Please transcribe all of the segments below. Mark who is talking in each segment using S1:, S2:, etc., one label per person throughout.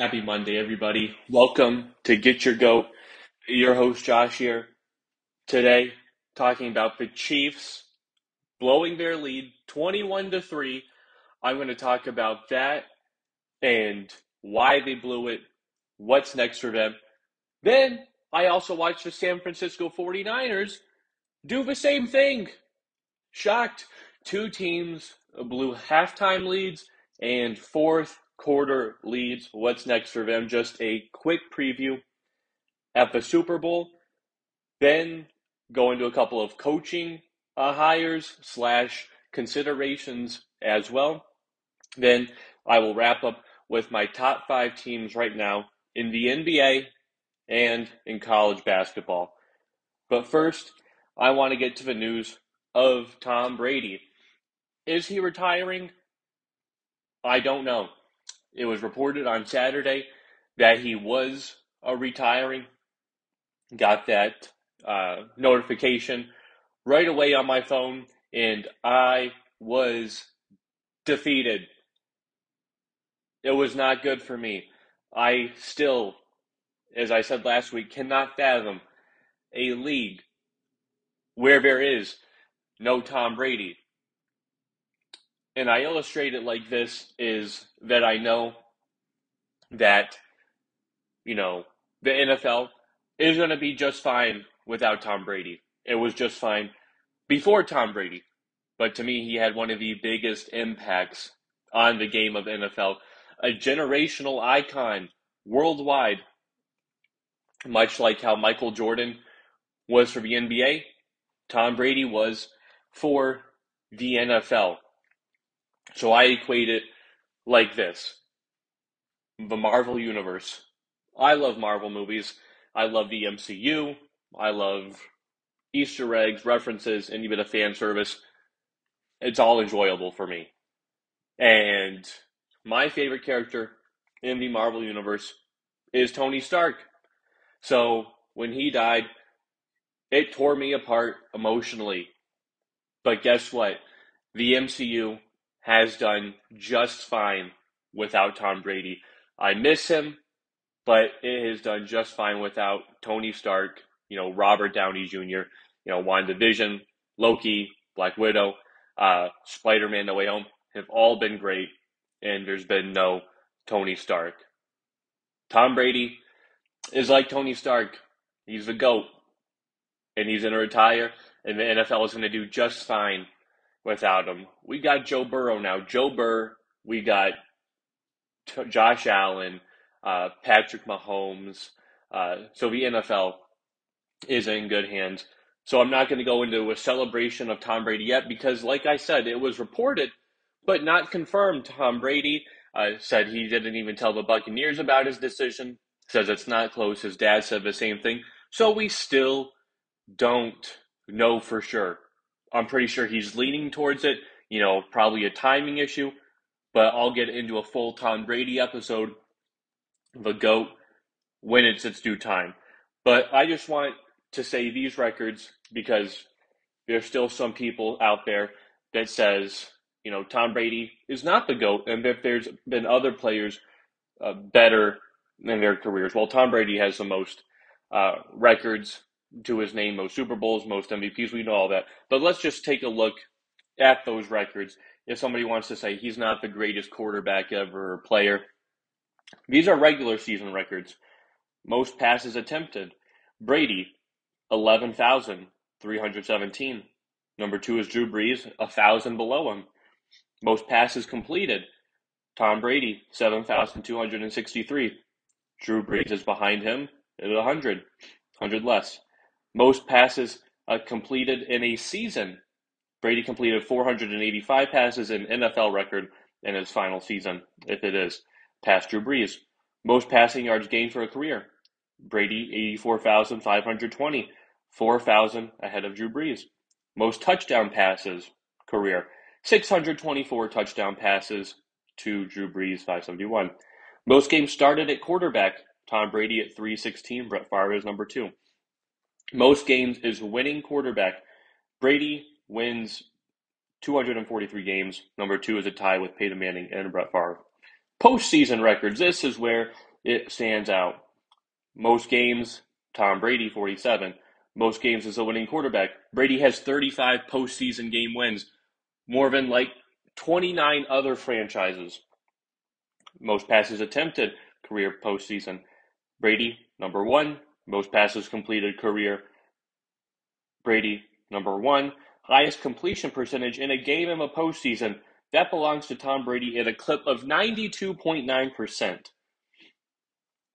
S1: Happy Monday, everybody. Welcome to Get Your Goat. Your host, Josh, here. Today, talking about the Chiefs blowing their lead 21 to 3. I'm going to talk about that and why they blew it, what's next for them. Then, I also watched the San Francisco 49ers do the same thing. Shocked. Two teams blew halftime leads and fourth quarter leads. What's next for them? Just a quick preview at the Super Bowl. Then go into a couple of coaching uh, hires slash considerations as well. Then I will wrap up with my top five teams right now in the NBA and in college basketball. But first, I want to get to the news of Tom Brady. Is he retiring? I don't know. It was reported on Saturday that he was uh, retiring. Got that uh, notification right away on my phone, and I was defeated. It was not good for me. I still, as I said last week, cannot fathom a league where there is no Tom Brady. And I illustrate it like this is that I know that, you know, the NFL is going to be just fine without Tom Brady. It was just fine before Tom Brady. But to me, he had one of the biggest impacts on the game of NFL. A generational icon worldwide, much like how Michael Jordan was for the NBA, Tom Brady was for the NFL. So I equate it like this the Marvel Universe. I love Marvel movies. I love the MCU. I love Easter eggs, references, any bit of fan service. It's all enjoyable for me. And my favorite character in the Marvel Universe is Tony Stark. So when he died, it tore me apart emotionally. But guess what? The MCU has done just fine without Tom Brady. I miss him, but it has done just fine without Tony Stark, you know, Robert Downey Jr., you know, WandaVision, Loki, Black Widow, uh, Spider Man No Way Home have all been great, and there's been no Tony Stark. Tom Brady is like Tony Stark. He's the GOAT, and he's going to retire, and the NFL is going to do just fine without him. We got Joe Burrow now. Joe Burr, we got T- Josh Allen, uh, Patrick Mahomes. Uh, so the NFL is in good hands. So I'm not going to go into a celebration of Tom Brady yet because, like I said, it was reported but not confirmed. Tom Brady uh, said he didn't even tell the Buccaneers about his decision. Says it's not close. His dad said the same thing. So we still don't know for sure. I'm pretty sure he's leaning towards it. You know, probably a timing issue, but I'll get into a full Tom Brady episode, the GOAT, when it's its due time. But I just want to say these records because there's still some people out there that says, you know, Tom Brady is not the GOAT and that there's been other players uh, better in their careers. Well, Tom Brady has the most uh, records to his name, most Super Bowls, most MVPs. We know all that. But let's just take a look at those records. If somebody wants to say he's not the greatest quarterback ever or player, these are regular season records. Most passes attempted. Brady, 11,317. Number two is Drew Brees, 1,000 below him. Most passes completed. Tom Brady, 7,263. Drew Brees is behind him at 100, 100 less. Most passes uh, completed in a season. Brady completed 485 passes, an NFL record in his final season, if it is, past Drew Brees. Most passing yards gained for a career. Brady, 84,520, 4,000 ahead of Drew Brees. Most touchdown passes, career. 624 touchdown passes to Drew Brees, 571. Most games started at quarterback. Tom Brady at 316. Brett Favre is number two. Most games is winning quarterback. Brady wins 243 games. Number two is a tie with Peyton Manning and Brett Favre. Postseason records. This is where it stands out. Most games, Tom Brady, 47. Most games as a winning quarterback. Brady has 35 postseason game wins, more than like 29 other franchises. Most passes attempted career postseason. Brady, number one. Most passes completed career. Brady, number one. Highest completion percentage in a game in the postseason. That belongs to Tom Brady at a clip of 92.9%.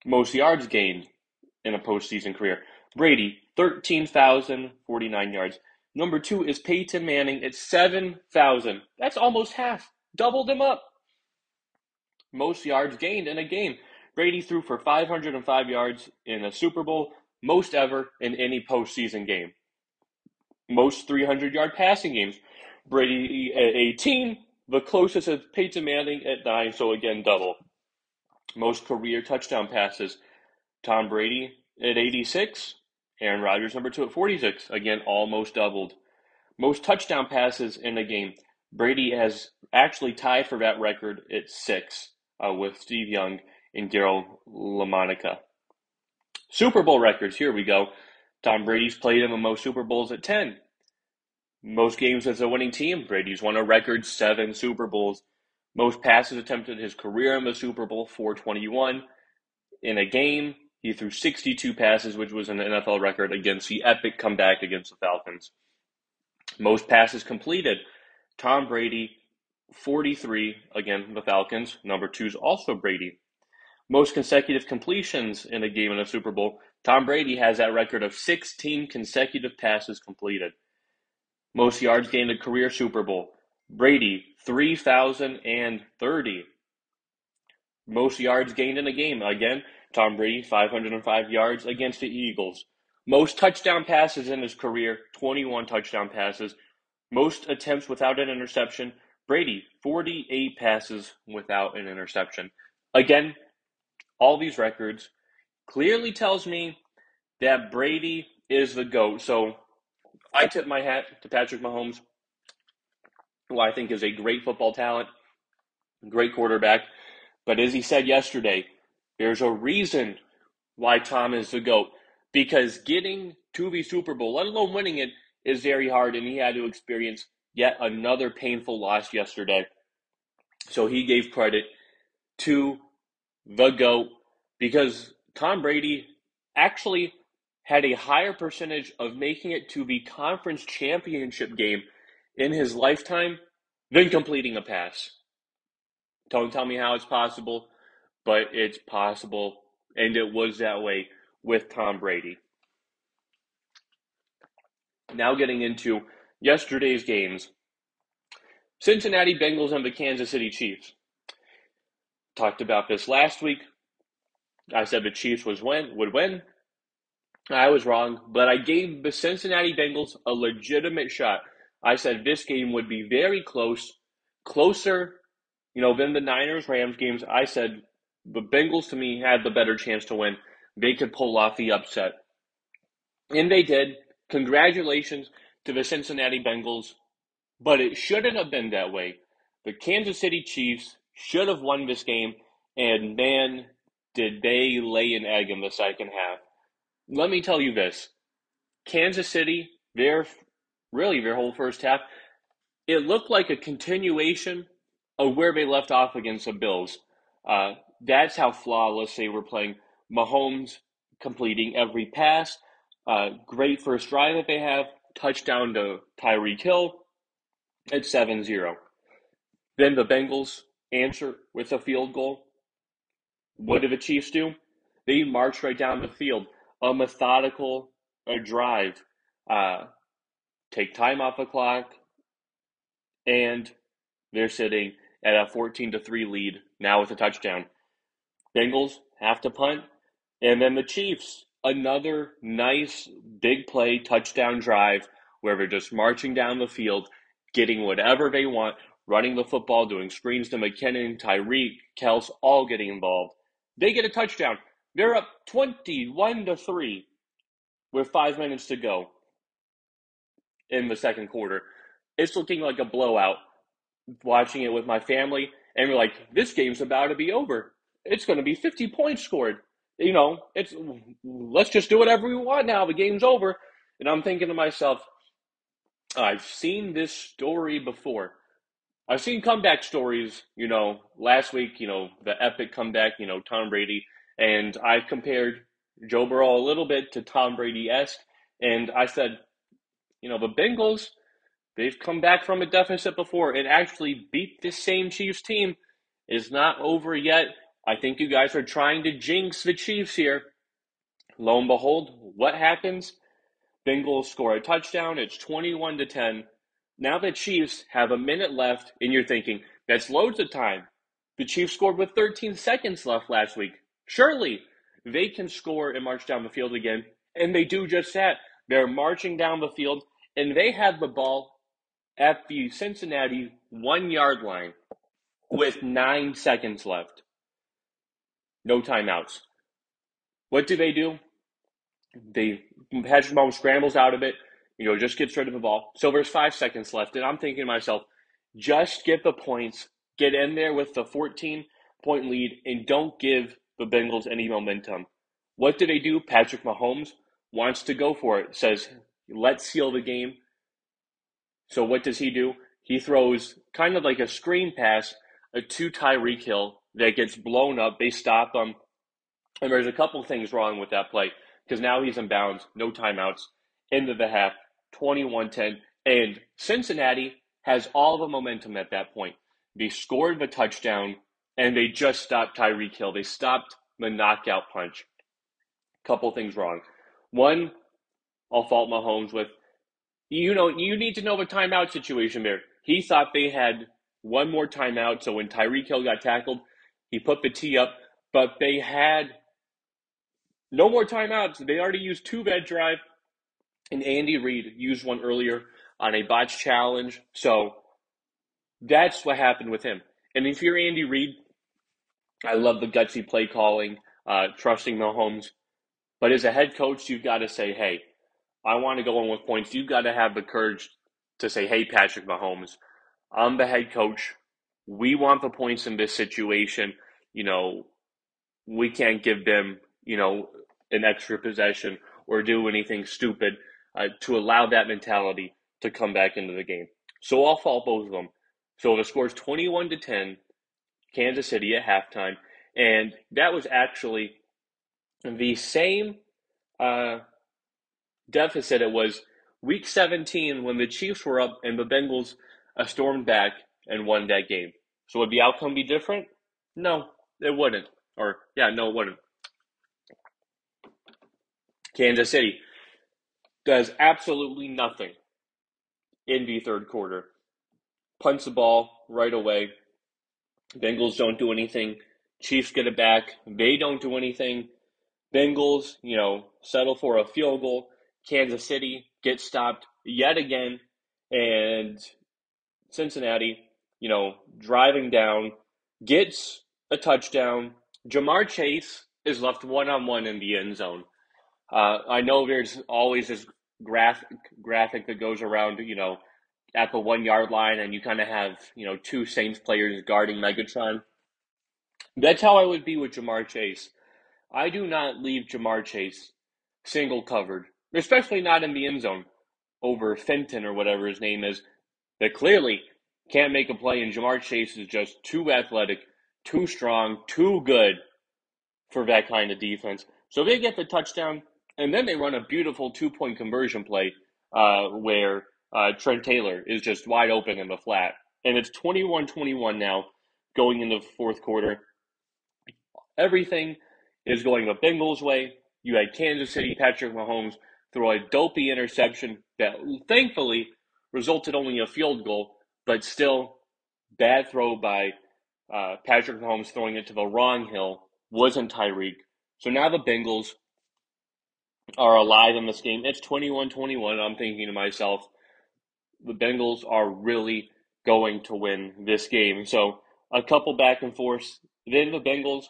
S1: Most yards gained in a postseason career. Brady, 13,049 yards. Number two is Peyton Manning at 7,000. That's almost half. Doubled him up. Most yards gained in a game. Brady threw for 505 yards in a Super Bowl, most ever in any postseason game. Most 300 yard passing games. Brady at 18, the closest is Peyton Manning at 9, so again, double. Most career touchdown passes. Tom Brady at 86, Aaron Rodgers number two at 46. Again, almost doubled. Most touchdown passes in a game. Brady has actually tied for that record at six uh, with Steve Young and Daryle Lamonica. Super Bowl records. Here we go. Tom Brady's played in the most Super Bowls at 10. Most games as a winning team. Brady's won a record seven Super Bowls. Most passes attempted his career in the Super Bowl, 421. In a game, he threw 62 passes, which was an NFL record against the epic comeback against the Falcons. Most passes completed. Tom Brady, 43, again, the Falcons. Number two is also Brady. Most consecutive completions in a game in a Super Bowl. Tom Brady has that record of 16 consecutive passes completed. Most yards gained in a career Super Bowl. Brady, 3,030. Most yards gained in a game. Again, Tom Brady, 505 yards against the Eagles. Most touchdown passes in his career, 21 touchdown passes. Most attempts without an interception. Brady, 48 passes without an interception. Again, all these records clearly tells me that Brady is the GOAT. So I tip my hat to Patrick Mahomes, who I think is a great football talent, great quarterback. But as he said yesterday, there's a reason why Tom is the GOAT. Because getting to the Super Bowl, let alone winning it, is very hard, and he had to experience yet another painful loss yesterday. So he gave credit to the GOAT because Tom Brady actually had a higher percentage of making it to the conference championship game in his lifetime than completing a pass. Don't tell me how it's possible but it's possible, and it was that way with Tom Brady. Now, getting into yesterday's games Cincinnati Bengals and the Kansas City Chiefs. Talked about this last week. I said the Chiefs was win would win. I was wrong, but I gave the Cincinnati Bengals a legitimate shot. I said this game would be very close, closer, you know, than the Niners Rams games. I said the Bengals to me had the better chance to win. They could pull off the upset. And they did. Congratulations to the Cincinnati Bengals. But it shouldn't have been that way. The Kansas City Chiefs should have won this game, and man, did they lay an egg in the second half. Let me tell you this Kansas City, their really their whole first half, it looked like a continuation of where they left off against the Bills. Uh, that's how flawless they were playing. Mahomes completing every pass. Uh, great first drive that they have. Touchdown to Tyreek Hill at 7 0. Then the Bengals answer with a field goal. What do the Chiefs do? They march right down the field. A methodical a drive. Uh, take time off the clock. And they're sitting at a 14 to 3 lead now with a touchdown. Bengals have to punt. And then the Chiefs, another nice big play touchdown drive where they're just marching down the field, getting whatever they want, running the football, doing screens to McKinnon, Tyreek, Kelce, all getting involved. They get a touchdown. They're up 21 to 3 with five minutes to go in the second quarter. It's looking like a blowout watching it with my family, and we're like, this game's about to be over it's going to be 50 points scored. You know, it's let's just do whatever we want now. The game's over. And I'm thinking to myself, I've seen this story before. I've seen comeback stories, you know, last week, you know, the epic comeback, you know, Tom Brady, and I compared Joe Burrow a little bit to Tom Brady esque, and I said, you know, the Bengals, they've come back from a deficit before and actually beat this same Chiefs team. Is not over yet. I think you guys are trying to jinx the Chiefs here. Lo and behold, what happens? Bengals score a touchdown. It's 21 to 10. Now the Chiefs have a minute left, and you're thinking, that's loads of time. The Chiefs scored with 13 seconds left last week. Surely they can score and march down the field again. And they do just that. They're marching down the field, and they have the ball at the Cincinnati one yard line with nine seconds left. No timeouts. What do they do? They Patrick Mahomes scrambles out of it, you know, just gets rid of the ball. So there's five seconds left, and I'm thinking to myself, just get the points, get in there with the 14 point lead, and don't give the Bengals any momentum. What do they do? Patrick Mahomes wants to go for it, says, let's seal the game. So what does he do? He throws kind of like a screen pass a to Tyreek Hill that gets blown up. They stop him. And there's a couple things wrong with that play because now he's in bounds, no timeouts, end of the half, 21 10. And Cincinnati has all the momentum at that point. They scored the touchdown and they just stopped Tyreek Hill. They stopped the knockout punch. Couple things wrong. One, I'll fault Mahomes with. You know, you need to know the timeout situation there. He thought they had one more timeout, so when Tyreek Hill got tackled, he put the tee up, but they had no more timeouts. They already used two vet drive, and Andy Reid used one earlier on a botch challenge. So that's what happened with him. And if you're Andy Reid, I love the gutsy play calling, uh, trusting Mahomes. But as a head coach, you've got to say, hey, I want to go in with points. You've got to have the courage to say, hey, Patrick Mahomes, I'm the head coach. We want the points in this situation. You know, we can't give them, you know, an extra possession or do anything stupid uh, to allow that mentality to come back into the game. So I'll fault both of them. So the score is 21 to 10, Kansas City at halftime. And that was actually the same uh, deficit it was week 17 when the Chiefs were up and the Bengals uh, stormed back and won that game. So would the outcome be different? No, it wouldn't. Or, yeah, no, it wouldn't. Kansas City does absolutely nothing in the third quarter. Punts the ball right away. Bengals don't do anything. Chiefs get it back. They don't do anything. Bengals, you know, settle for a field goal. Kansas City gets stopped yet again. And Cincinnati, you know, driving down, gets a touchdown. Ja'Marr Chase is left one on one in the end zone. Uh, I know there's always this graphic graphic that goes around, you know, at the one yard line, and you kind of have you know two Saints players guarding Megatron. That's how I would be with Ja'Marr Chase. I do not leave Ja'Marr Chase single covered, especially not in the end zone over Fenton or whatever his name is, that clearly can't make a play, and Ja'Marr Chase is just too athletic, too strong, too good for that kind of defense. So if they get the touchdown. And then they run a beautiful two point conversion play uh, where uh, Trent Taylor is just wide open in the flat. And it's 21 21 now going into the fourth quarter. Everything is going the Bengals' way. You had Kansas City, Patrick Mahomes throw a dopey interception that thankfully resulted only in a field goal, but still bad throw by uh, Patrick Mahomes throwing it to the wrong hill. Wasn't Tyreek. So now the Bengals are alive in this game. It's 21 21. I'm thinking to myself, the Bengals are really going to win this game. So a couple back and forth. Then the Bengals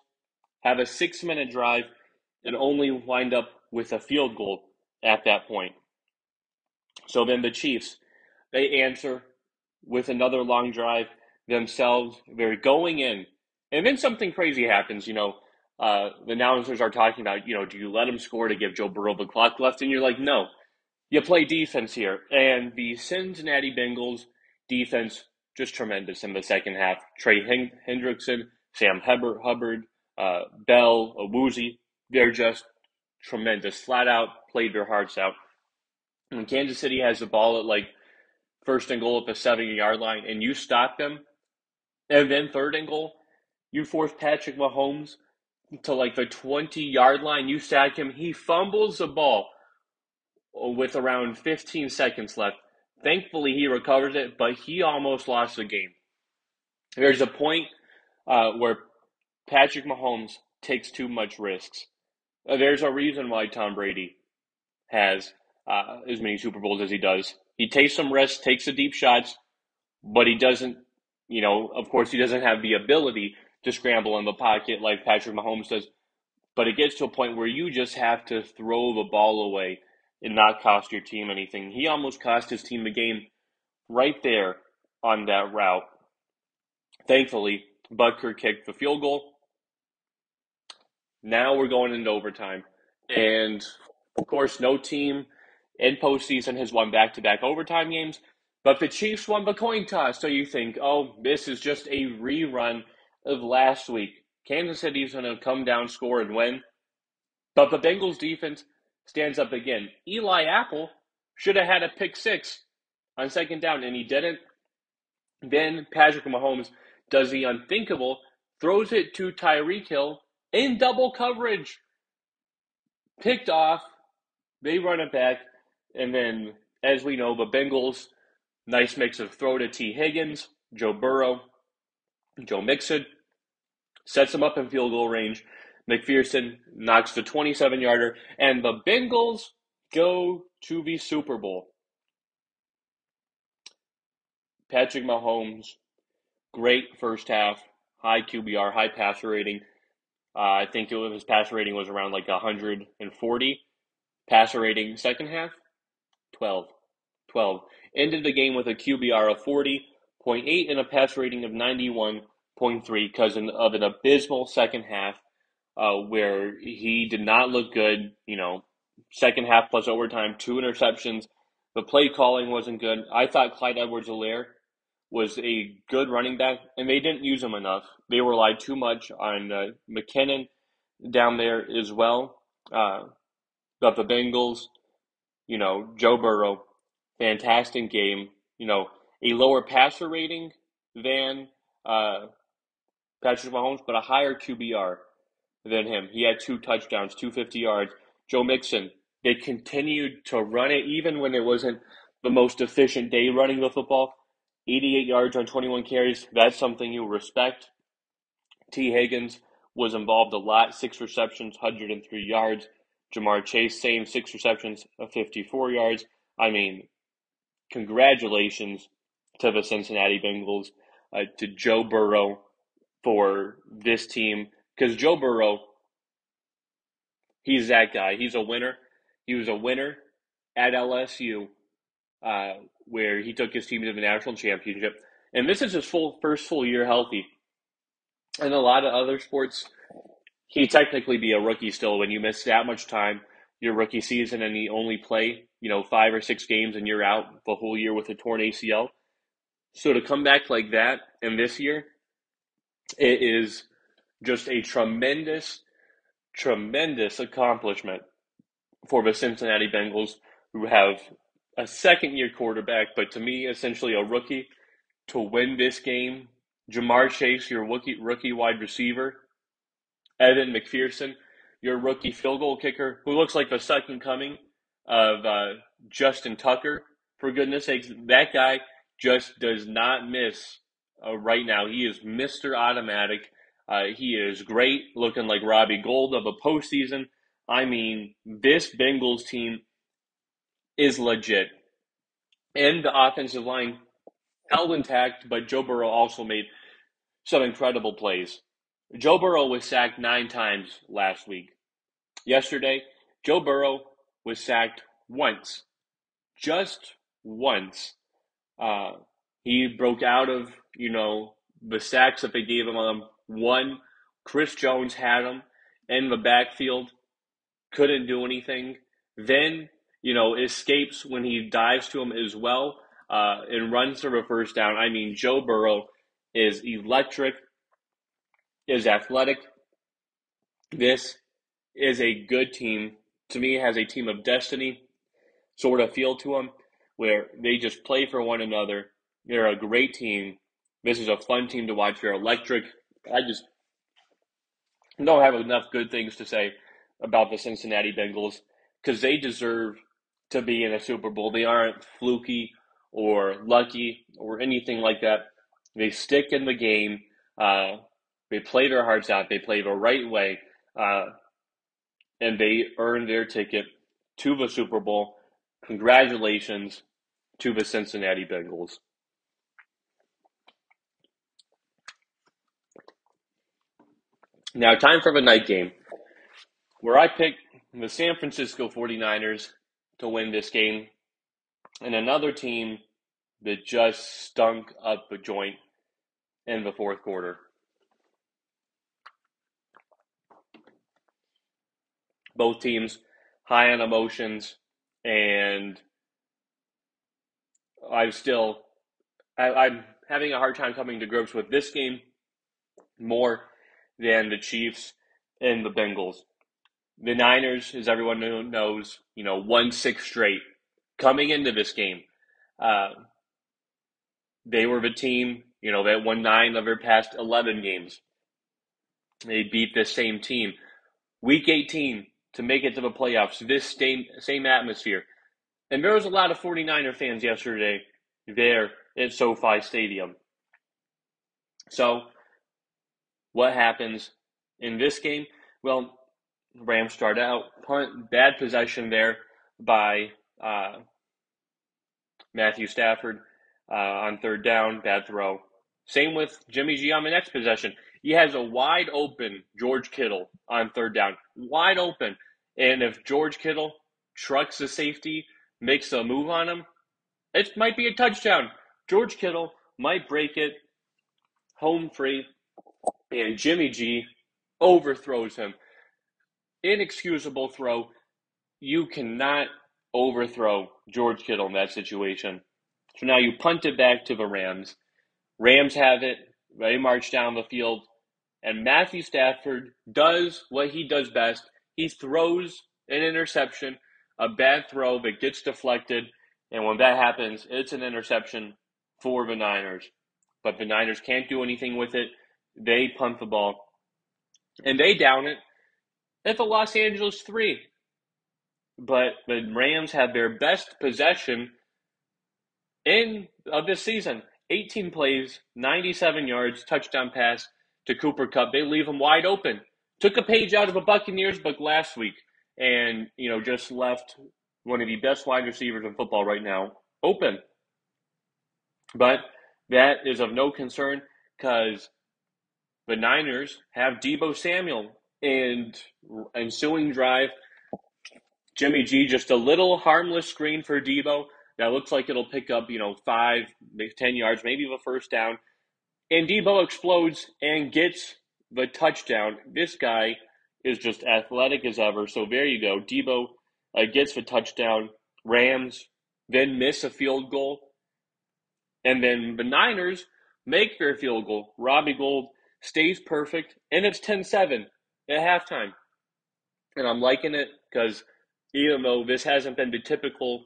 S1: have a six minute drive and only wind up with a field goal at that point. So then the Chiefs, they answer with another long drive themselves. They're going in And then something crazy happens. You know, uh, the announcers are talking about, you know, do you let him score to give Joe Burrow the clock left? And you're like, no, you play defense here. And the Cincinnati Bengals defense just tremendous in the second half. Trey Hendrickson, Sam Hubbard, uh, Bell, Awuzie, they're just tremendous. Flat out played their hearts out. When Kansas City has the ball at like first and goal at the 70 yard line and you stop them, and then third and goal, you force Patrick Mahomes to like the 20 yard line, you sack him, he fumbles the ball with around 15 seconds left. Thankfully, he recovers it, but he almost lost the game. There's a point uh, where Patrick Mahomes takes too much risks. Uh, there's a reason why Tom Brady has uh, as many Super Bowls as he does. He takes some risks, takes the deep shots, but he doesn't, you know, of course, he doesn't have the ability to scramble in the pocket like Patrick Mahomes does. But it gets to a point where you just have to throw the ball away and not cost your team anything. He almost cost his team the game right there on that route. Thankfully, Butker kicked the field goal. Now we're going into overtime. And of course, no team in postseason has won back to back overtime games. But the Chiefs won the coin toss. So you think, oh, this is just a rerun of last week. Kansas City's going to come down, score, and win. But the Bengals defense stands up again. Eli Apple should have had a pick six on second down, and he didn't. Then Patrick Mahomes does the unthinkable, throws it to Tyreek Hill in double coverage. Picked off. They run it back. And then, as we know, the Bengals, nice mix of throw to Tee Higgins, Joe Burrow, Joe Mixon, sets him up in field goal range. McPherson knocks the 27 yarder, and the Bengals go to the Super Bowl. Patrick Mahomes, great first half, high QBR, high passer rating. Uh, I think was, his passer rating was around like 140. Passer rating second half, 12. 12. Ended the game with a QBR of 40.8 and a passer rating of 91.3 because of an abysmal second half uh, where he did not look good. You know, second half plus overtime, two interceptions. The play calling wasn't good. I thought Clyde Edwards-Helaire was a good running back, and they didn't use him enough. They relied too much on uh, McKinnon down there as well. Uh, but the Bengals, you know, Joe Burrow, fantastic game. You know, a lower passer rating than uh, Patrick Mahomes, but a higher QBR than him. He had two touchdowns, 250 yards. Joe Mixon, they continued to run it even when it wasn't the most efficient day running the football. 88 yards on 21 carries. That's something you respect. Tee Higgins was involved a lot, six receptions, 103 yards. Ja'Marr Chase, same six receptions, of 54 yards. I mean, congratulations to the Cincinnati Bengals, uh, to Joe Burrow for this team because Joe Burrow, he's that guy. He's a winner. He was a winner at LSU, uh, where he took his team to the national championship. And this is his full first full year healthy. In a lot of other sports, he technically be a rookie still when you miss that much time your rookie season and you only play, you know, five or six games and you're out the whole year with a torn ACL. So to come back like that and this year, it is just a tremendous, tremendous accomplishment for the Cincinnati Bengals, who have a second year quarterback, but to me, essentially a rookie, to win this game. Ja'Marr Chase, your rookie, rookie wide receiver. Evan McPherson, your rookie field goal kicker, who looks like the second coming of uh, Justin Tucker. For goodness sakes, that guy just does not miss uh, right now. He is Mr. Automatic. Uh, he is great, looking like Robbie Gould of a postseason. I mean, this Bengals team is legit. And the offensive line held intact, but Joe Burrow also made some incredible plays. Joe Burrow was sacked nine times last week. Yesterday, Joe Burrow was sacked once. Just once. Uh, he broke out of, you know, the sacks that they gave him on One, Chris Jones had him in the backfield, couldn't do anything. Then, you know, escapes when he dives to him as well uh, and runs for a first down. I mean, Joe Burrow is electric, is athletic. This is a good team. To me, has a team of destiny sort of feel to them where they just play for one another. They're a great team. This is a fun team to watch. They're electric. I just don't have enough good things to say about the Cincinnati Bengals because they deserve to be in a Super Bowl. They aren't fluky or lucky or anything like that. They stick in the game. Uh, they play their hearts out. They play the right way, uh, and they earn their ticket to the Super Bowl. Congratulations to the Cincinnati Bengals. Now, time for the night game, where I picked the San Francisco 49ers to win this game, and another team that just stunk up a joint in the fourth quarter. Both teams high on emotions, and I'm still I, I'm having a hard time coming to grips with this game more than the Chiefs and the Bengals. The Niners, as everyone knows, you know, won six straight coming into this game. Uh, they were the team, you know, that won nine of their past 11 games. They beat this same team. Week 18 to make it to the playoffs, this same, same atmosphere. And there was a lot of 49er fans yesterday there at SoFi Stadium. So, what happens in this game? Well, Rams start out punt, bad possession there by uh, Matthew Stafford uh, on third down, bad throw. Same with Jimmy G on the next possession. He has a wide open George Kittle on third down, wide open. And if George Kittle trucks the safety, makes a move on him, it might be a touchdown. George Kittle might break it home free, and Jimmy G overthrows him. Inexcusable throw. You cannot overthrow George Kittle in that situation. So now you punt it back to the Rams. Rams have it. They march down the field. And Matthew Stafford does what he does best. He throws an interception, a bad throw that gets deflected. And when that happens, it's an interception for the Niners. But the Niners can't do anything with it. They punt the ball. And they down it at the Los Angeles 3. But the Rams have their best possession in of this season. 18 plays, 97 yards, touchdown pass to Cooper Kupp. They leave him wide open. Took a page out of a Buccaneers book last week, and you know just left one of the best wide receivers in football right now open. But that is of no concern because the Niners have Deebo Samuel and ensuing drive. Jimmy G just a little harmless screen for Deebo that looks like it'll pick up, you know, five, ten yards, maybe the first down. And Deebo explodes and gets the touchdown. This guy is just athletic as ever. So there you go. Deebo uh, gets the touchdown. Rams then miss a field goal. And then the Niners make their field goal. Robbie Gould stays perfect. And it's 10 7 at halftime. And I'm liking it because even though this hasn't been the typical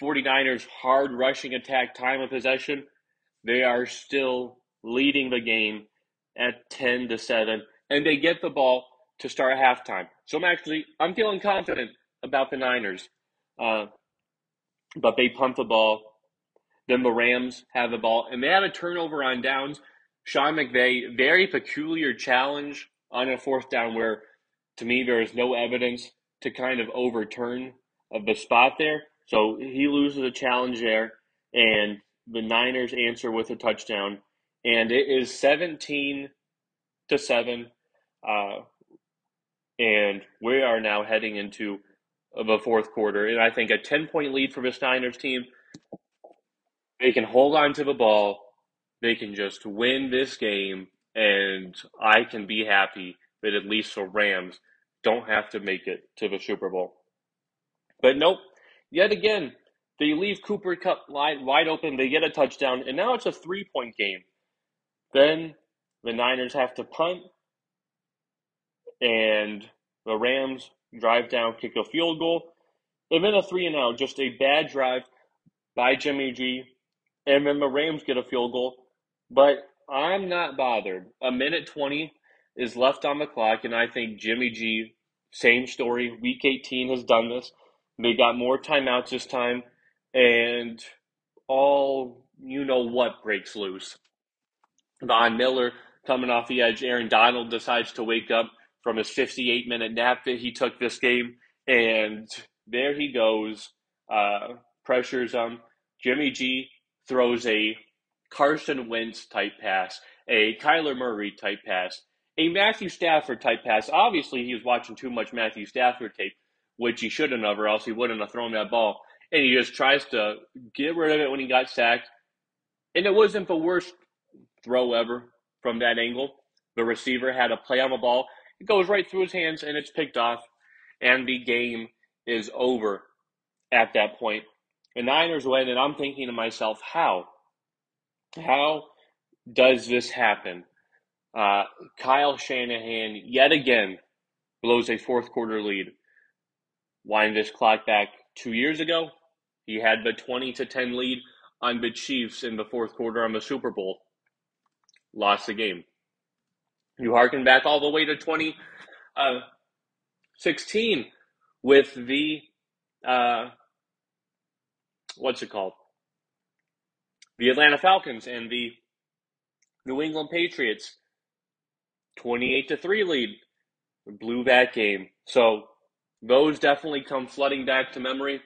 S1: 49ers hard rushing attack time of possession, they are still leading the game at 10 to 7 and they get the ball to start halftime. So I'm actually I'm feeling confident about the Niners. Uh, but they punt the ball. Then the Rams have the ball and they have a turnover on downs. Sean McVay, very peculiar challenge on a fourth down where to me there is no evidence to kind of overturn of the spot there. So he loses a challenge there, and the Niners answer with a touchdown, and it is seventeen to seven, uh, and we are now heading into the fourth quarter, and I think a ten point lead for this Niners team. They can hold on to the ball. They can just win this game and I can be happy that at least the Rams don't have to make it to the Super Bowl. But nope, yet again, they leave Cooper Kupp wide open. They get a touchdown, and now it's a three point game. Then the Niners have to punt, and the Rams drive down, kick a field goal. And then a three and out, just a bad drive by Jimmy G. And then the Rams get a field goal. But I'm not bothered. A minute 20 is left on the clock, and I think Jimmy G, same story. Week 18 has done this. They got more timeouts this time, and all you know what breaks loose. Von Miller coming off the edge. Aaron Donald decides to wake up from his 58 minute nap that he took this game, and there he goes. Uh, pressures him. Jimmy G throws a Carson Wentz type pass, a Kyler Murray type pass, a Matthew Stafford type pass. Obviously, he was watching too much Matthew Stafford tape, which he shouldn't have, or else he wouldn't have thrown that ball. And he just tries to get rid of it when he got sacked. And it wasn't the worst throw ever from that angle. The receiver had a play on the ball. It goes right through his hands and it's picked off. And the game is over at that point. The Niners win, and I'm thinking to myself, how? How does this happen? Uh, Kyle Shanahan yet again blows a fourth quarter lead. Wind this clock back two years ago. He had the 20 to 10 lead on the Chiefs in the fourth quarter on the Super Bowl. Lost the game. You harken back all the way to 2016 uh, with the, uh, what's it called? The Atlanta Falcons and the New England Patriots. 28 to 3 lead. Blew that game. So those definitely come flooding back to memory.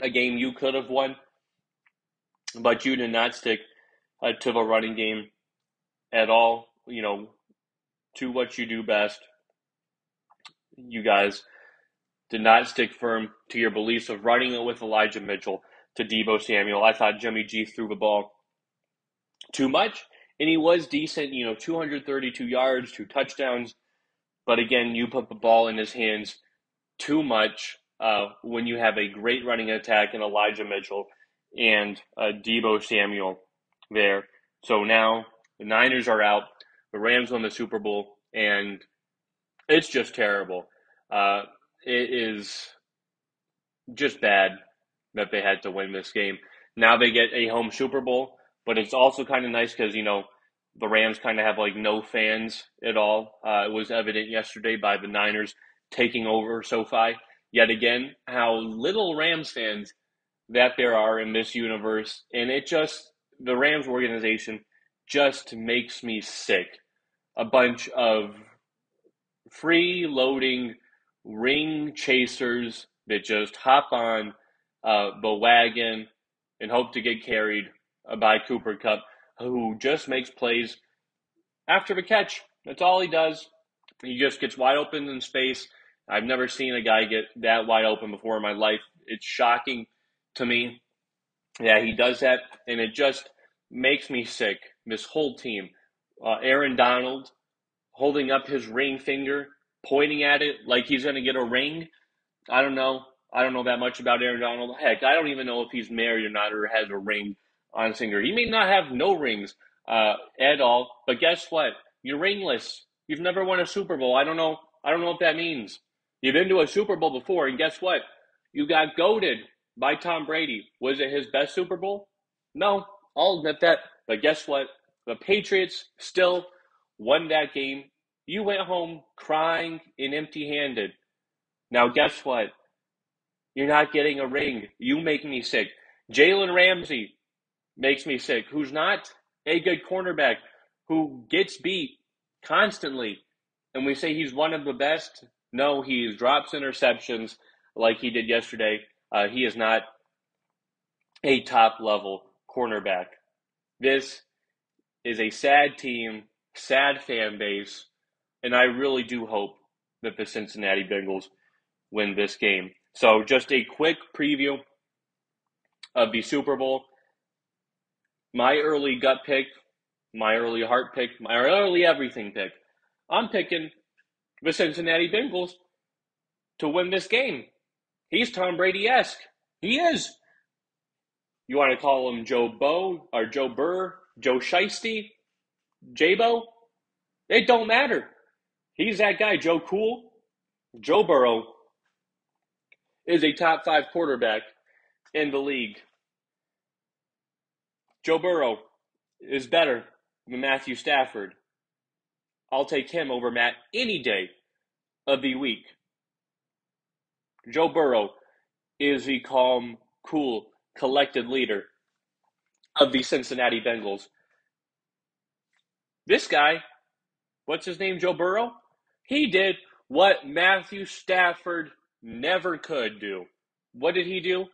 S1: A game you could have won, but you did not stick uh, to the running game at all. You know, to what you do best. You guys did not stick firm to your beliefs of running it with Elijah Mitchell to Deebo Samuel. I thought Jimmy G threw the ball too much, and he was decent, you know, 232 yards, two touchdowns. But again, you put the ball in his hands too much uh, when you have a great running attack in Elijah Mitchell and uh, Deebo Samuel there. So now the Niners are out. The Rams won the Super Bowl, and it's just terrible. Uh, it is just bad that they had to win this game. Now they get a home Super Bowl, but it's also kind of nice because, you know, the Rams kind of have like no fans at all. Uh, it was evident yesterday by the Niners taking over SoFi yet again how little Rams fans that there are in this universe. And it just, the Rams organization just makes me sick. A bunch of free-loading ring chasers that just hop on uh, the wagon and hope to get carried by Cooper Kupp, who just makes plays after the catch. That's all he does. He just gets wide open in space. I've never seen a guy get that wide open before in my life. It's shocking to me. Yeah, he does that, and it just makes me sick. This whole team. Uh, Aaron Donald holding up his ring finger, pointing at it like he's going to get a ring. I don't know. I don't know that much about Aaron Donald. Heck, I don't even know if he's married or not or has a ring on his finger. He may not have no rings uh, at all, but guess what? You're ringless. You've never won a Super Bowl. I don't know. I don't know what that means. You've been to a Super Bowl before, and guess what? You got goaded by Tom Brady. Was it his best Super Bowl? No, I'll admit that. But guess what? The Patriots still won that game. You went home crying and empty handed. Now, guess what? You're not getting a ring. You make me sick. Jalen Ramsey makes me sick, who's not a good cornerback, who gets beat constantly. And we say he's one of the best. No, he drops interceptions like he did yesterday. Uh, he is not a top level cornerback. This is a sad team, sad fan base, and I really do hope that the Cincinnati Bengals win this game. So, just a quick preview of the Super Bowl. My early gut pick my early heart pick, my early everything pick. I'm picking the Cincinnati Bengals to win this game. He's Tom Brady esque. He is. You want to call him Joe Bo or Joe Burr, Joe Shiesty, Jabo? It don't matter. He's that guy, Joe Cool. Joe Burrow is a top five quarterback in the league. Joe Burrow is better than Matthew Stafford. I'll take him over Matt any day of the week. Joe Burrow is the calm, cool, collected leader of the Cincinnati Bengals. This guy, what's his name, Joe Burrow? He did what Matthew Stafford never could do. What did he do?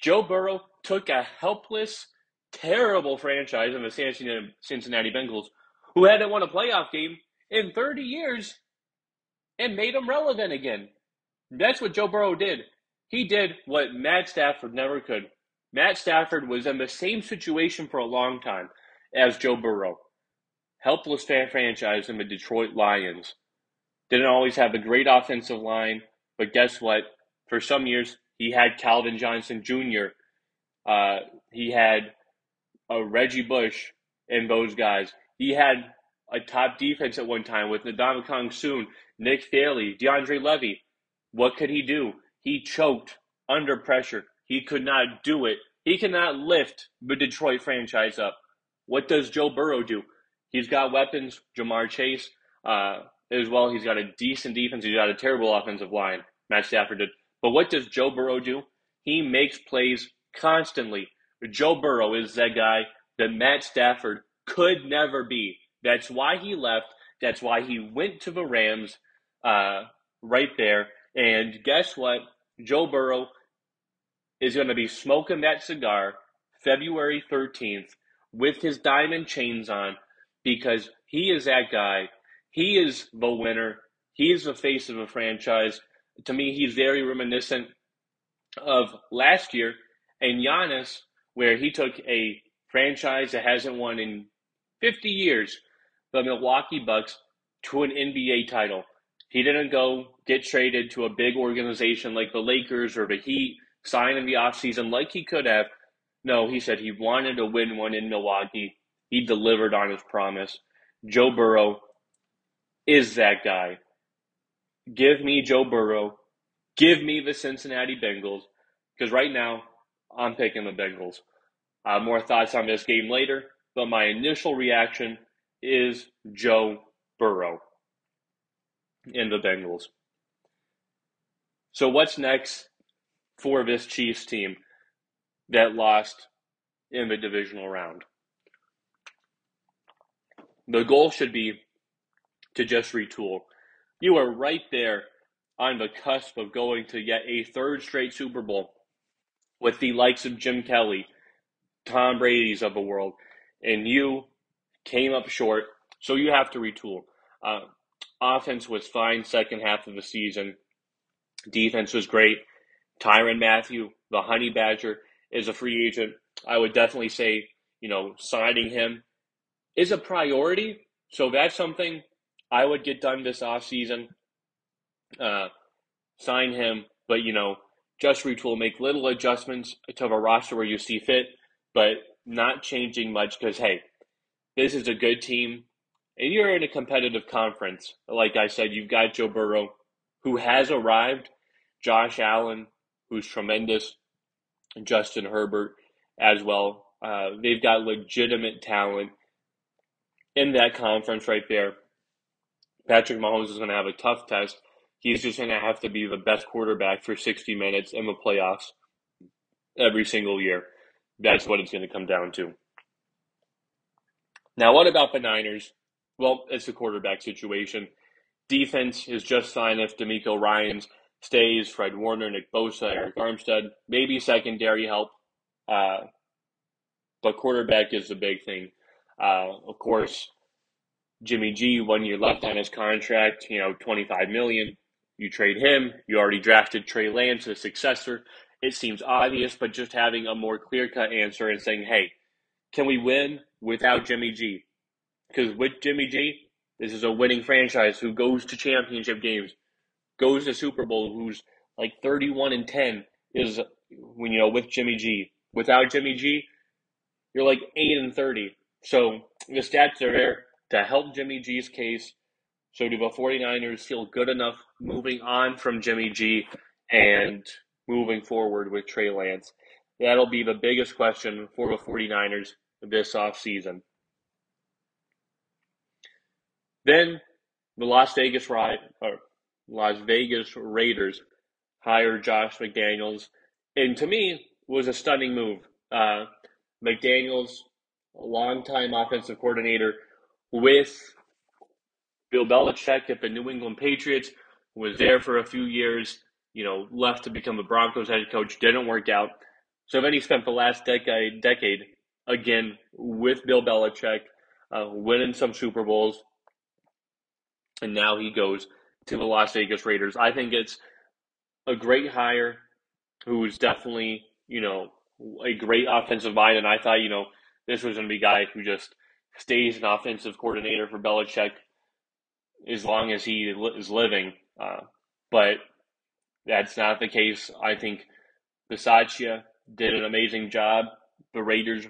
S1: Joe Burrow took a helpless, terrible franchise of the Cincinnati Bengals, who hadn't won a playoff game in 30 years, and made them relevant again. That's what Joe Burrow did. He did what Matt Stafford never could. Matt Stafford was in the same situation for a long time as Joe Burrow. Helpless fan franchise in the Detroit Lions. Didn't always have a great offensive line, but guess what? For some years, he had Calvin Johnson Jr. Uh, he had a Reggie Bush and those guys. He had a top defense at one time with Ndamukong Suh, Nick Fairley, DeAndre Levy. What could he do? He choked under pressure. He could not do it. He cannot lift the Detroit franchise up. What does Joe Burrow do? He's got weapons, Ja'Marr Chase, uh, as well. He's got a decent defense. He's got a terrible offensive line. Matt Stafford did. But what does Joe Burrow do? He makes plays constantly. Joe Burrow is that guy that Matt Stafford could never be. That's why he left. That's why he went to the Rams uh, right there. And guess what? Joe Burrow is going to be smoking that cigar February 13th with his diamond chains on because he is that guy. He is the winner. He is the face of a franchise. To me, he's very reminiscent of last year and Giannis, where he took a franchise that hasn't won in 50 years, the Milwaukee Bucks, to an NBA title. He didn't go get traded to a big organization like the Lakers or the Heat, sign in the offseason like he could have. No, he said he wanted to win one in Milwaukee. He delivered on his promise. Joe Burrow is that guy. Give me Joe Burrow. Give me the Cincinnati Bengals. Because right now, I'm picking the Bengals. More thoughts on this game later, but my initial reaction is Joe Burrow in the Bengals. So, what's next for this Chiefs team that lost in the divisional round? The goal should be to just retool. You are right there on the cusp of going to yet a third straight Super Bowl with the likes of Jim Kelly, Tom Brady's of the world, and you came up short, so you have to retool. Uh, offense was fine second half of the season. Defense was great. Tyrann Mathieu, the Honey Badger, is a free agent. I would definitely say, you know, signing him is a priority. So that's something I would get done this offseason. Uh, sign him, but, you know, just retool, make little adjustments to the roster where you see fit, but not changing much because, hey, this is a good team and you're in a competitive conference. Like I said, you've got Joe Burrow, who has arrived, Josh Allen, who's tremendous, Justin Herbert as well. Uh, they've got legitimate talent in that conference right there. Patrick Mahomes is going to have a tough test. He's just going to have to be the best quarterback for 60 minutes in the playoffs every single year. That's what it's going to come down to. Now, what about the Niners? Well, it's a quarterback situation. Defense is just fine if DeMeco Ryans stays, Fred Warner, Nick Bosa, Arik Armstead, maybe secondary help. Uh, but quarterback is the big thing. Uh, of course, Jimmy G, one year left on his contract, you know, 25 million. You trade him. You already drafted Trey Lance, a successor. It seems obvious, but just having a more clear cut answer and saying, hey, can we win without Jimmy G? because with Jimmy G, this is a winning franchise who goes to championship games, goes to Super Bowl, who's like 31 and 10 is when you know with Jimmy G. Without Jimmy G, you're like 8 and 30. So the stats are there to help Jimmy G's case. So do the 49ers feel good enough moving on from Jimmy G and moving forward with Trey Lance? That'll be the biggest question for the 49ers this offseason. Then the Las Vegas Ride, or Las Vegas Raiders hired Josh McDaniels, and to me was a stunning move. Uh, McDaniels, longtime offensive coordinator with Bill Belichick at the New England Patriots, was there for a few years. You know, left to become the Broncos head coach, didn't work out. So then he spent the last decade, decade again with Bill Belichick, uh, winning some Super Bowls, and now he goes to the Las Vegas Raiders. I think it's a great hire who's definitely, you know, a great offensive mind. And I thought, you know, this was going to be a guy who just stays an offensive coordinator for Belichick as long as he is living. Uh, but that's not the case. I think Bisaccia did an amazing job. The Raiders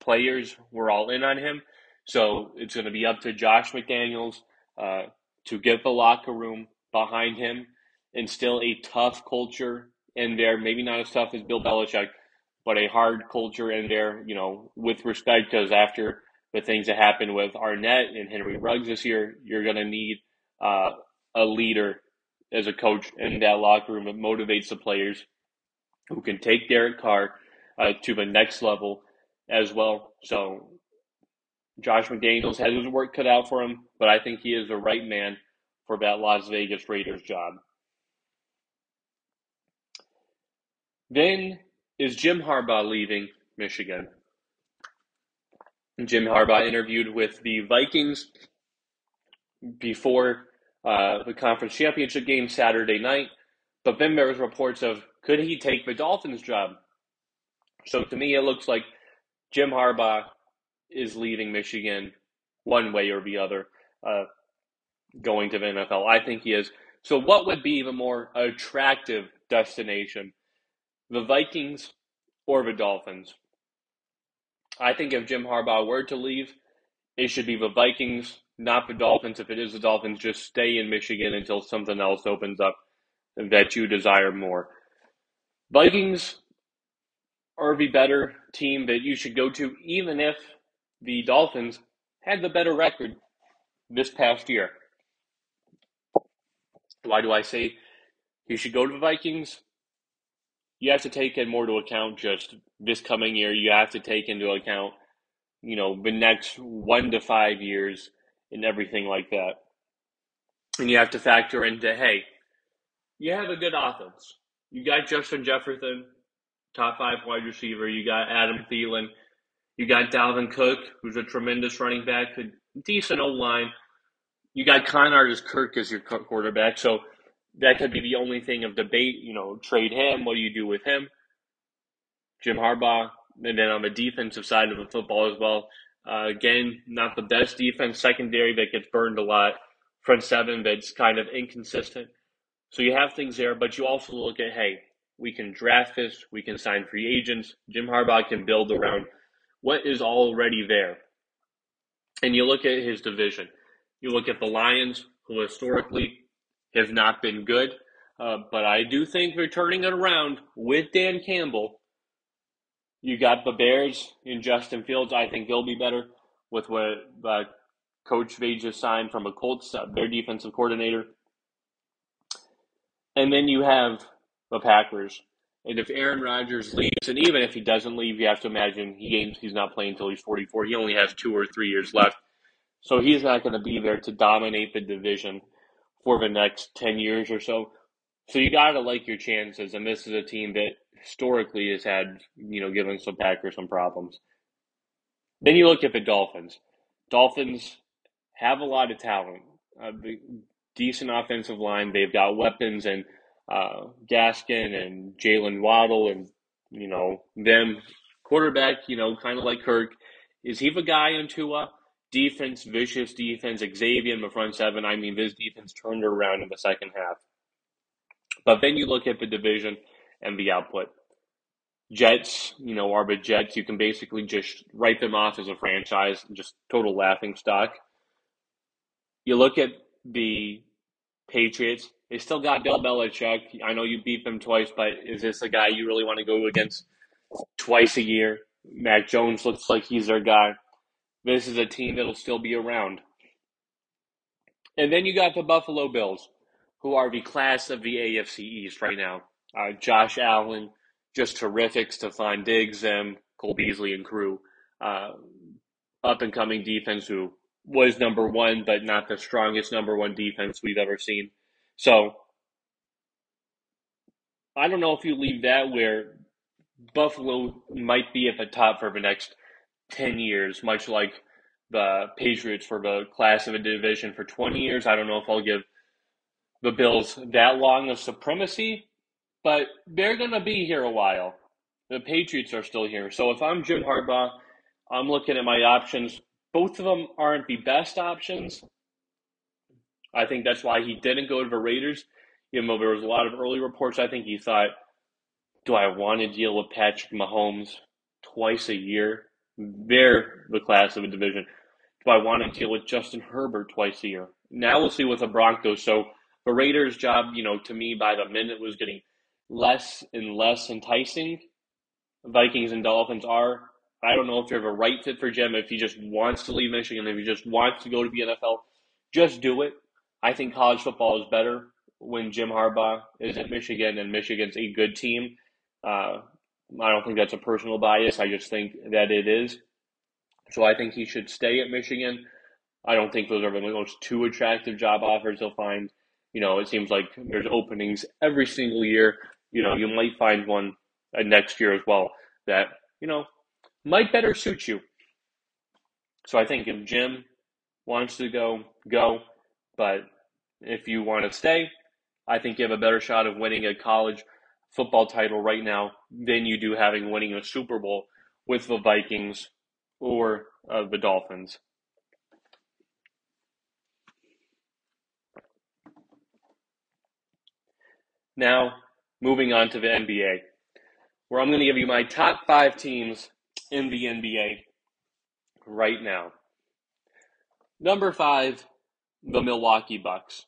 S1: players were all in on him. So it's going to be up to Josh McDaniels uh, to get the locker room behind him, instill a tough culture in there. Maybe not as tough as Bill Belichick, but a hard culture in there, you know, with respect, because after the things that happened with Arnette and Henry Ruggs this year, you're going to need uh, a leader as a coach in that locker room that motivates the players who can take Derek Carr uh, to the next level as well. So Josh McDaniels has his work cut out for him, but I think he is the right man for that Las Vegas Raiders job. Then is Jim Harbaugh leaving Michigan? Jim Harbaugh interviewed with the Vikings before uh, the conference championship game Saturday night, but then there was reports of could he take the Dolphins job? So to me, it looks like Jim Harbaugh is leaving Michigan one way or the other, uh, going to the NFL. I think he is. So, what would be the more attractive destination, the Vikings or the Dolphins? I think if Jim Harbaugh were to leave, it should be the Vikings, not the Dolphins. If it is the Dolphins, just stay in Michigan until something else opens up that you desire more. Vikings are the better team that you should go to, even if the Dolphins had the better record this past year. Why do I say you should go to the Vikings? You have to take it more to account just this coming year. You have to take into account, you know, the next one to five years and everything like that. And you have to factor into, hey, you have a good offense. You got Justin Jefferson, top five wide receiver. You got Adam Thielen. You got Dalvin Cook, who's a tremendous running back, a decent O line. You got Con Kirk as your quarterback, so that could be the only thing of debate. You know, trade him. What do you do with him? Jim Harbaugh, and then on the defensive side of the football as well. Uh, again, not the best defense. Secondary that gets burned a lot. Front seven that's kind of inconsistent. So you have things there, but you also look at hey, we can draft this, we can sign free agents. Jim Harbaugh can build around what is already there. And you look at his division. You look at the Lions, who historically have not been good, uh, but I do think they're turning it around with Dan Campbell. You got the Bears in Justin Fields. I think they'll be better with what uh, Coach Vage just signed from a Colts, uh, their defensive coordinator. And then you have the Packers, and if Aaron Rodgers leaves, and even if he doesn't leave, you have to imagine he he's not playing until he's 44. He only has two or three years left. So he's not going to be there to dominate the division for the next 10 years or so. So you got to like your chances. And this is a team that historically has had, you know, given some Packers some problems. Then you look at the Dolphins. Dolphins have a lot of talent, a decent offensive line. They've got weapons and – uh, Gaskin and Jaylen Waddle and, you know, them quarterback, you know, kind of like Kirk. Is he the guy in Tua? defense, vicious defense, Xavier in the front seven. I mean, this defense turned around in the second half. But then you look at the division and the output. Jets, you know, are Jets. You can basically just write them off as a franchise, just total laughing stock. You look at the Patriots, they still got Bill Belichick. I know you beat them twice, but is this a guy you really want to go against twice a year? Mac Jones looks like he's their guy. This is a team that'll still be around. And then you got the Buffalo Bills, who are the class of the AFC East right now. Uh, Josh Allen, just terrific. Stefon Diggs, them, Cole Beasley, and crew. Uh, up and coming defense who was number one, but not the strongest number one defense we've ever seen. So I don't know if you leave that where Buffalo might be at the top for the next 10 years, much like the Patriots for the class of a division for 20 years. I don't know if I'll give the Bills that long of supremacy, but they're going to be here a while. The Patriots are still here. So if I'm Jim Harbaugh, I'm looking at my options. Both of them aren't the best options. I think that's why he didn't go to the Raiders. Even though there was a lot of early reports, I think he thought, do I want to deal with Patrick Mahomes twice a year? They're the class of a division. Do I want to deal with Justin Herbert twice a year? Now we'll see with the Broncos. So the Raiders' job, you know, to me by the minute was getting less and less enticing. Vikings and Dolphins are. I don't know if they're a right fit for Jim, if he just wants to leave Michigan, if he just wants to go to the NFL, just do it. I think college football is better when Jim Harbaugh is at Michigan and Michigan's a good team. Uh, I don't think that's a personal bias. I just think that it is. So I think he should stay at Michigan. I don't think those are the most two attractive job offers he'll find. You know, it seems like there's openings every single year you know, you might find one uh, next year as well that, you know, might better suit you. So I think if Jim wants to go, go. But if you want to stay, I think you have a better shot of winning a college football title right now than you do having winning a Super Bowl with the Vikings or uh, the Dolphins. Now, moving on to the NBA, where I'm going to give you my top five teams in the NBA right now. Number five, the Milwaukee Bucks.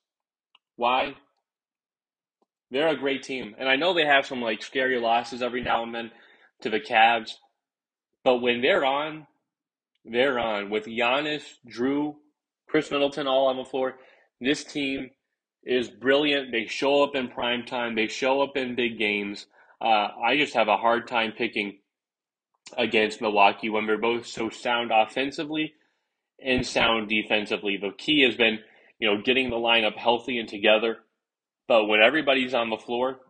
S1: Why? They're a great team. And I know they have some like scary losses every now and then to the Cavs. But when they're on, they're on. With Giannis, Jrue, Khris Middleton all on the floor, this team is brilliant. They show up in prime time. They show up in big games. Uh, I just have a hard time picking against Milwaukee when they're both so sound offensively and sound defensively. The key has been, you know, getting the lineup healthy and together. But when everybody's on the floor,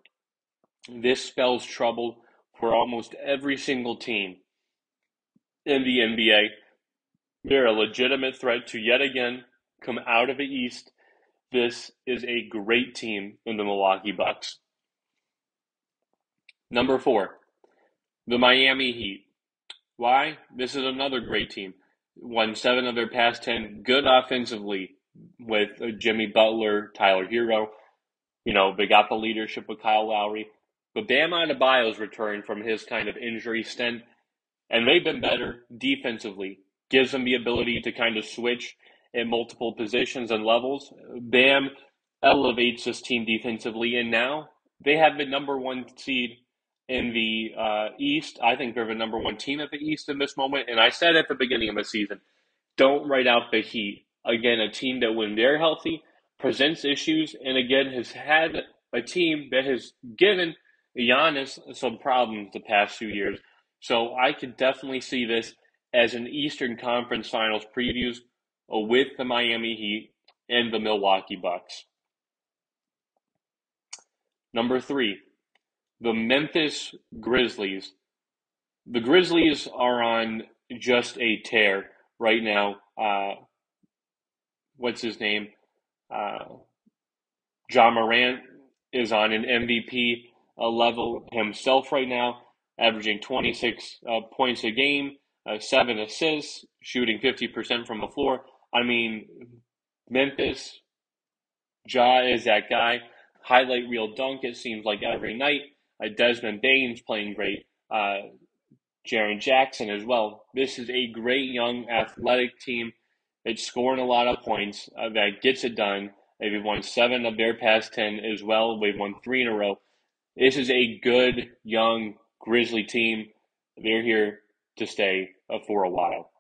S1: this spells trouble for almost every single team in the NBA. They're a legitimate threat to yet again come out of the East this is a great team in the Milwaukee Bucks. Number four, the Miami Heat. Why? This is another great team. Won seven of their past ten. Good offensively with uh, Jimmy Butler, Tyler Herro. You know, they got the leadership with Kyle Lowry. But Bam Adebayo's returned from his kind of injury stint, and they've been better defensively. Gives them the ability to kind of switch at multiple positions and levels. Bam elevates this team defensively, and now they have the number one seed in the uh, East. I think they're the number one team at the East in this moment. And I said at the beginning of the season, don't write out the Heat. Again, a team that when they're healthy presents issues, and again has had a team that has given Giannis some problems the past few years. So I could definitely see this as an Eastern Conference Finals previews with the Miami Heat and the Milwaukee Bucks. Number three, the Memphis Grizzlies. The Grizzlies are on just a tear right now. Uh, what's his name? Uh, Ja Morant is on an MVP uh, level himself right now, averaging 26 uh, points a game, uh, seven assists, shooting 50% from the floor. I mean, Memphis, Ja is that guy. Highlight reel dunk, it seems like every night. Uh, Desmond Bane's playing great. Uh, Jaren Jackson as well. This is a great young athletic team. It's scoring a lot of points uh, that gets it done. They've won seven of their past 10 as well. They've won three in a row. This is a good, young Grizzly team. They're here to stay uh, for a while.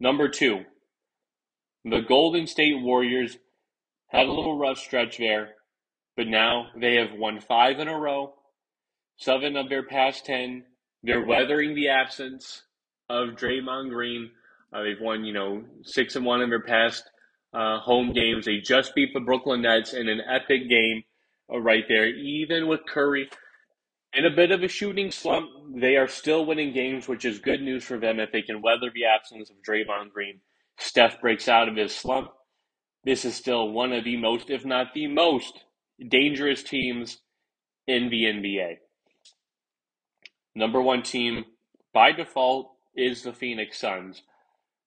S1: Number two, the Golden State Warriors had a little rough stretch there, but now they have won five in a row, seven of their past 10. They're weathering the absence of Draymond Green. Uh, they've won, you know, six and one in their past uh, home games. They just beat the Brooklyn Nets in an epic game uh, right there. Even with Curry in a bit of a shooting slump, they are still winning games, which is good news for them if they can weather the absence of Draymond Green. Steph breaks out of his slump. This is still one of the most, if not the most, dangerous teams in the NBA. Number one team by default is the Phoenix Suns.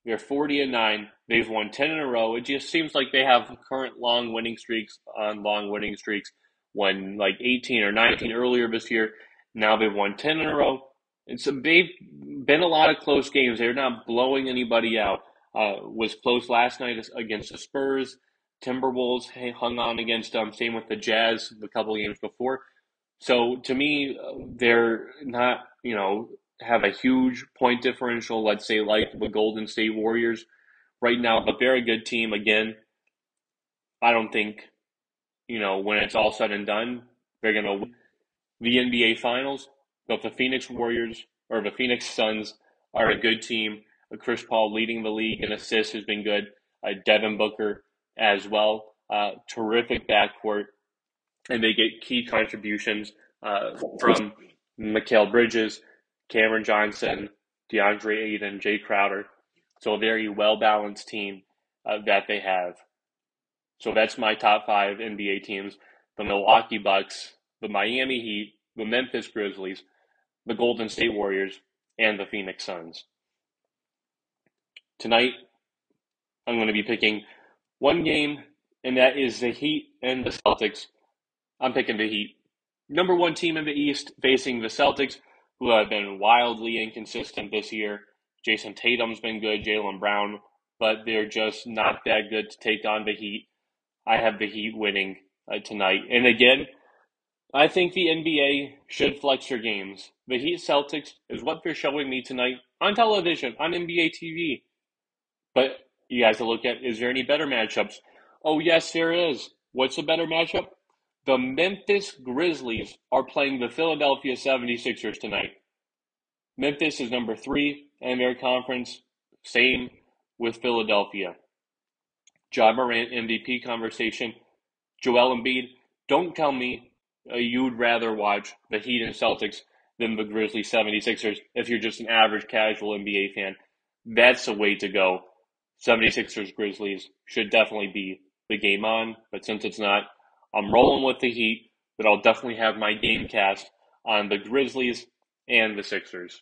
S1: They're 40 and 9. They've won 10 in a row. It just seems like they have current long winning streaks on long winning streaks. Won like 18 or 19 earlier this year. Now they've won 10 in a row. And so they've been a lot of close games. They're not blowing anybody out. Uh, was close last night against the Spurs. Timberwolves hung on against them. Same with the Jazz a couple of games before. So to me, they're not, you know, have a huge point differential, let's say like the Golden State Warriors right now, but they're a good team. Again, I don't think, you know, when it's all said and done, they're going to win the NBA Finals. But the Phoenix Warriors or the Phoenix Suns are a good team. Chris Paul leading the league in assists has been good. Uh, Devin Booker as well. Uh, terrific backcourt. And they get key contributions uh, from Mikal Bridges, Cameron Johnson, DeAndre Ayton, Jae Crowder. So a very well balanced team uh, that they have. So that's my top five NBA teams: the Milwaukee Bucks, the Miami Heat, the Memphis Grizzlies, the Golden State Warriors, and the Phoenix Suns. Tonight, I'm going to be picking one game, and that is the Heat and the Celtics. I'm picking the Heat. Number one team in the East facing the Celtics who have been wildly inconsistent this year. Jayson Tatum's been good, Jaylen Brown, but they're just not that good to take on the Heat. I have the Heat winning uh, tonight. And again, I think the NBA should flex their games. The Heat Celtics is what they're showing me tonight on television, on NBA TV. But you guys to look at is there any better matchups? Oh, yes, there is. What's a better matchup? The Memphis Grizzlies are playing the Philadelphia 76ers tonight. Memphis is number three in their conference, same with Philadelphia. Ja Morant MVP conversation. Joel Embiid, don't tell me uh, you'd rather watch the Heat and Celtics than the Grizzlies 76ers if you're just an average casual NBA fan. That's the way to go. 76ers Grizzlies should definitely be the game on, but since it's not, I'm rolling with the Heat, but I'll definitely have my game cast on the Grizzlies and the Sixers.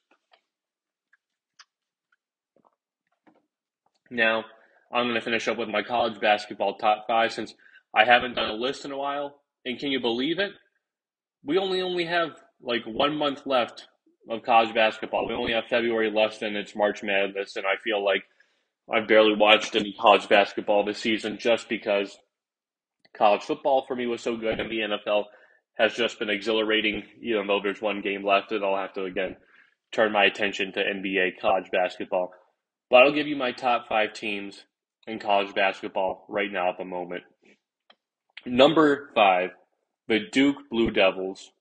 S1: Now, I'm going to finish up with my college basketball top five since I haven't done a list in a while. And can you believe it? We only only have like one month left of college basketball. We only have February left, and it's March Madness, and I feel like I've barely watched any college basketball this season just because college football for me was so good, and the NFL has just been exhilarating. Even though there's one game left, and I'll have to again turn my attention to NBA college basketball. But I'll give you my top five teams in college basketball right now at the moment. Number five, the Duke Blue Devils.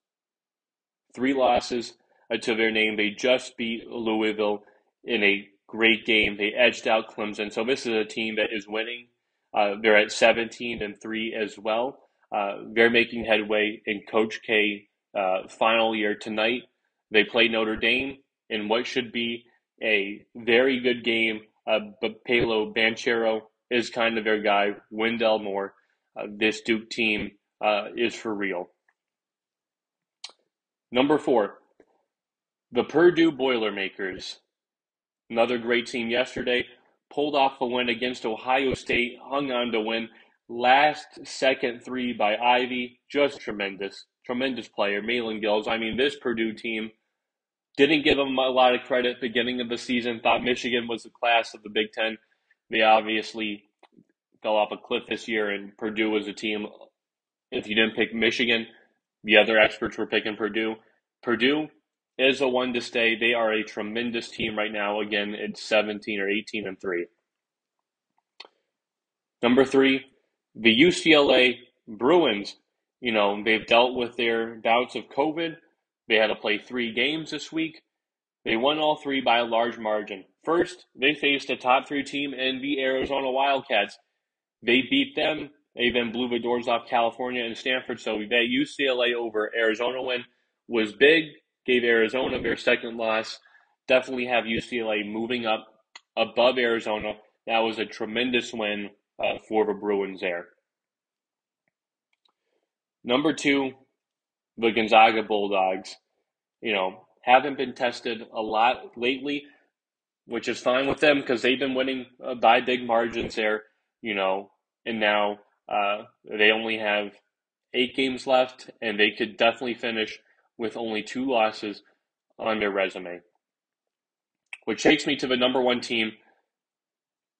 S1: Three losses to their name. They just beat Louisville in a great game. They edged out Clemson. So this is a team that is winning uh, they're at 17 and 3 as well. Uh, they're making headway in Coach K uh, final year tonight. They play Notre Dame in what should be a very good game. Uh, but Paolo Banchero is kind of their guy. Wendell Moore. Uh, this Duke team uh, is for real. Number four, The Purdue Boilermakers, another great team yesterday, pulled off a win against Ohio State, hung on to win. Last second three by Ivey, just tremendous, tremendous player. Mahlon Gills. I mean, this Purdue team didn't give them a lot of credit beginning of the season. Thought Michigan was the class of the Big Ten. They obviously fell off a cliff this year, and Purdue was a team. If you didn't pick Michigan, the other experts were picking Purdue. Purdue is a one to stay. They are a tremendous team right now. Again, it's 17 or 18 and 3. Number three, the UCLA Bruins. You know, they've dealt with their bouts of COVID. They had to play three games this week. They won all three by a large margin. First, they faced a top three team in the Arizona Wildcats. They beat them. They then blew the doors off California and Stanford. So that UCLA over Arizona win was big gave Arizona their second loss. Definitely have UCLA moving up above Arizona. That was a tremendous win uh, for the Bruins there. Number two, the Gonzaga Bulldogs. You know, haven't been tested a lot lately, which is fine with them because they've been winning uh, by big margins there. You know, and now uh, they only have eight games left, and they could definitely finish with only two losses on their resume. Which takes me to the number one team.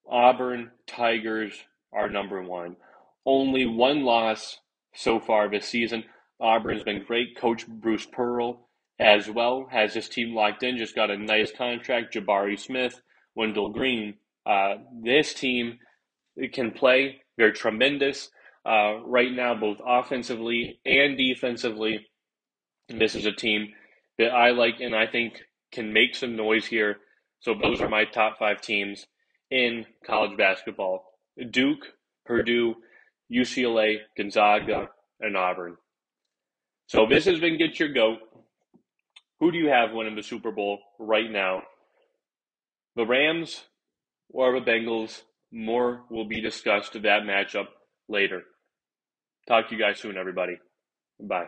S1: Auburn Tigers are number one. Only one loss so far this season. Auburn's been great. Coach Bruce Pearl as well has his team locked in. Just got a nice contract. Jabari Smith, Wendell Green. Uh, this team can play. They're tremendous uh, right now, both offensively and defensively. This is a team that I like and I think can make some noise here. So those are my top five teams in college basketball Duke, Purdue, UCLA, Gonzaga, and Auburn. So this has been Get Your Goat. Who do you have winning the Super Bowl right now? The Rams or the Bengals? More will be discussed of that matchup later. Talk to you guys soon, everybody. Bye.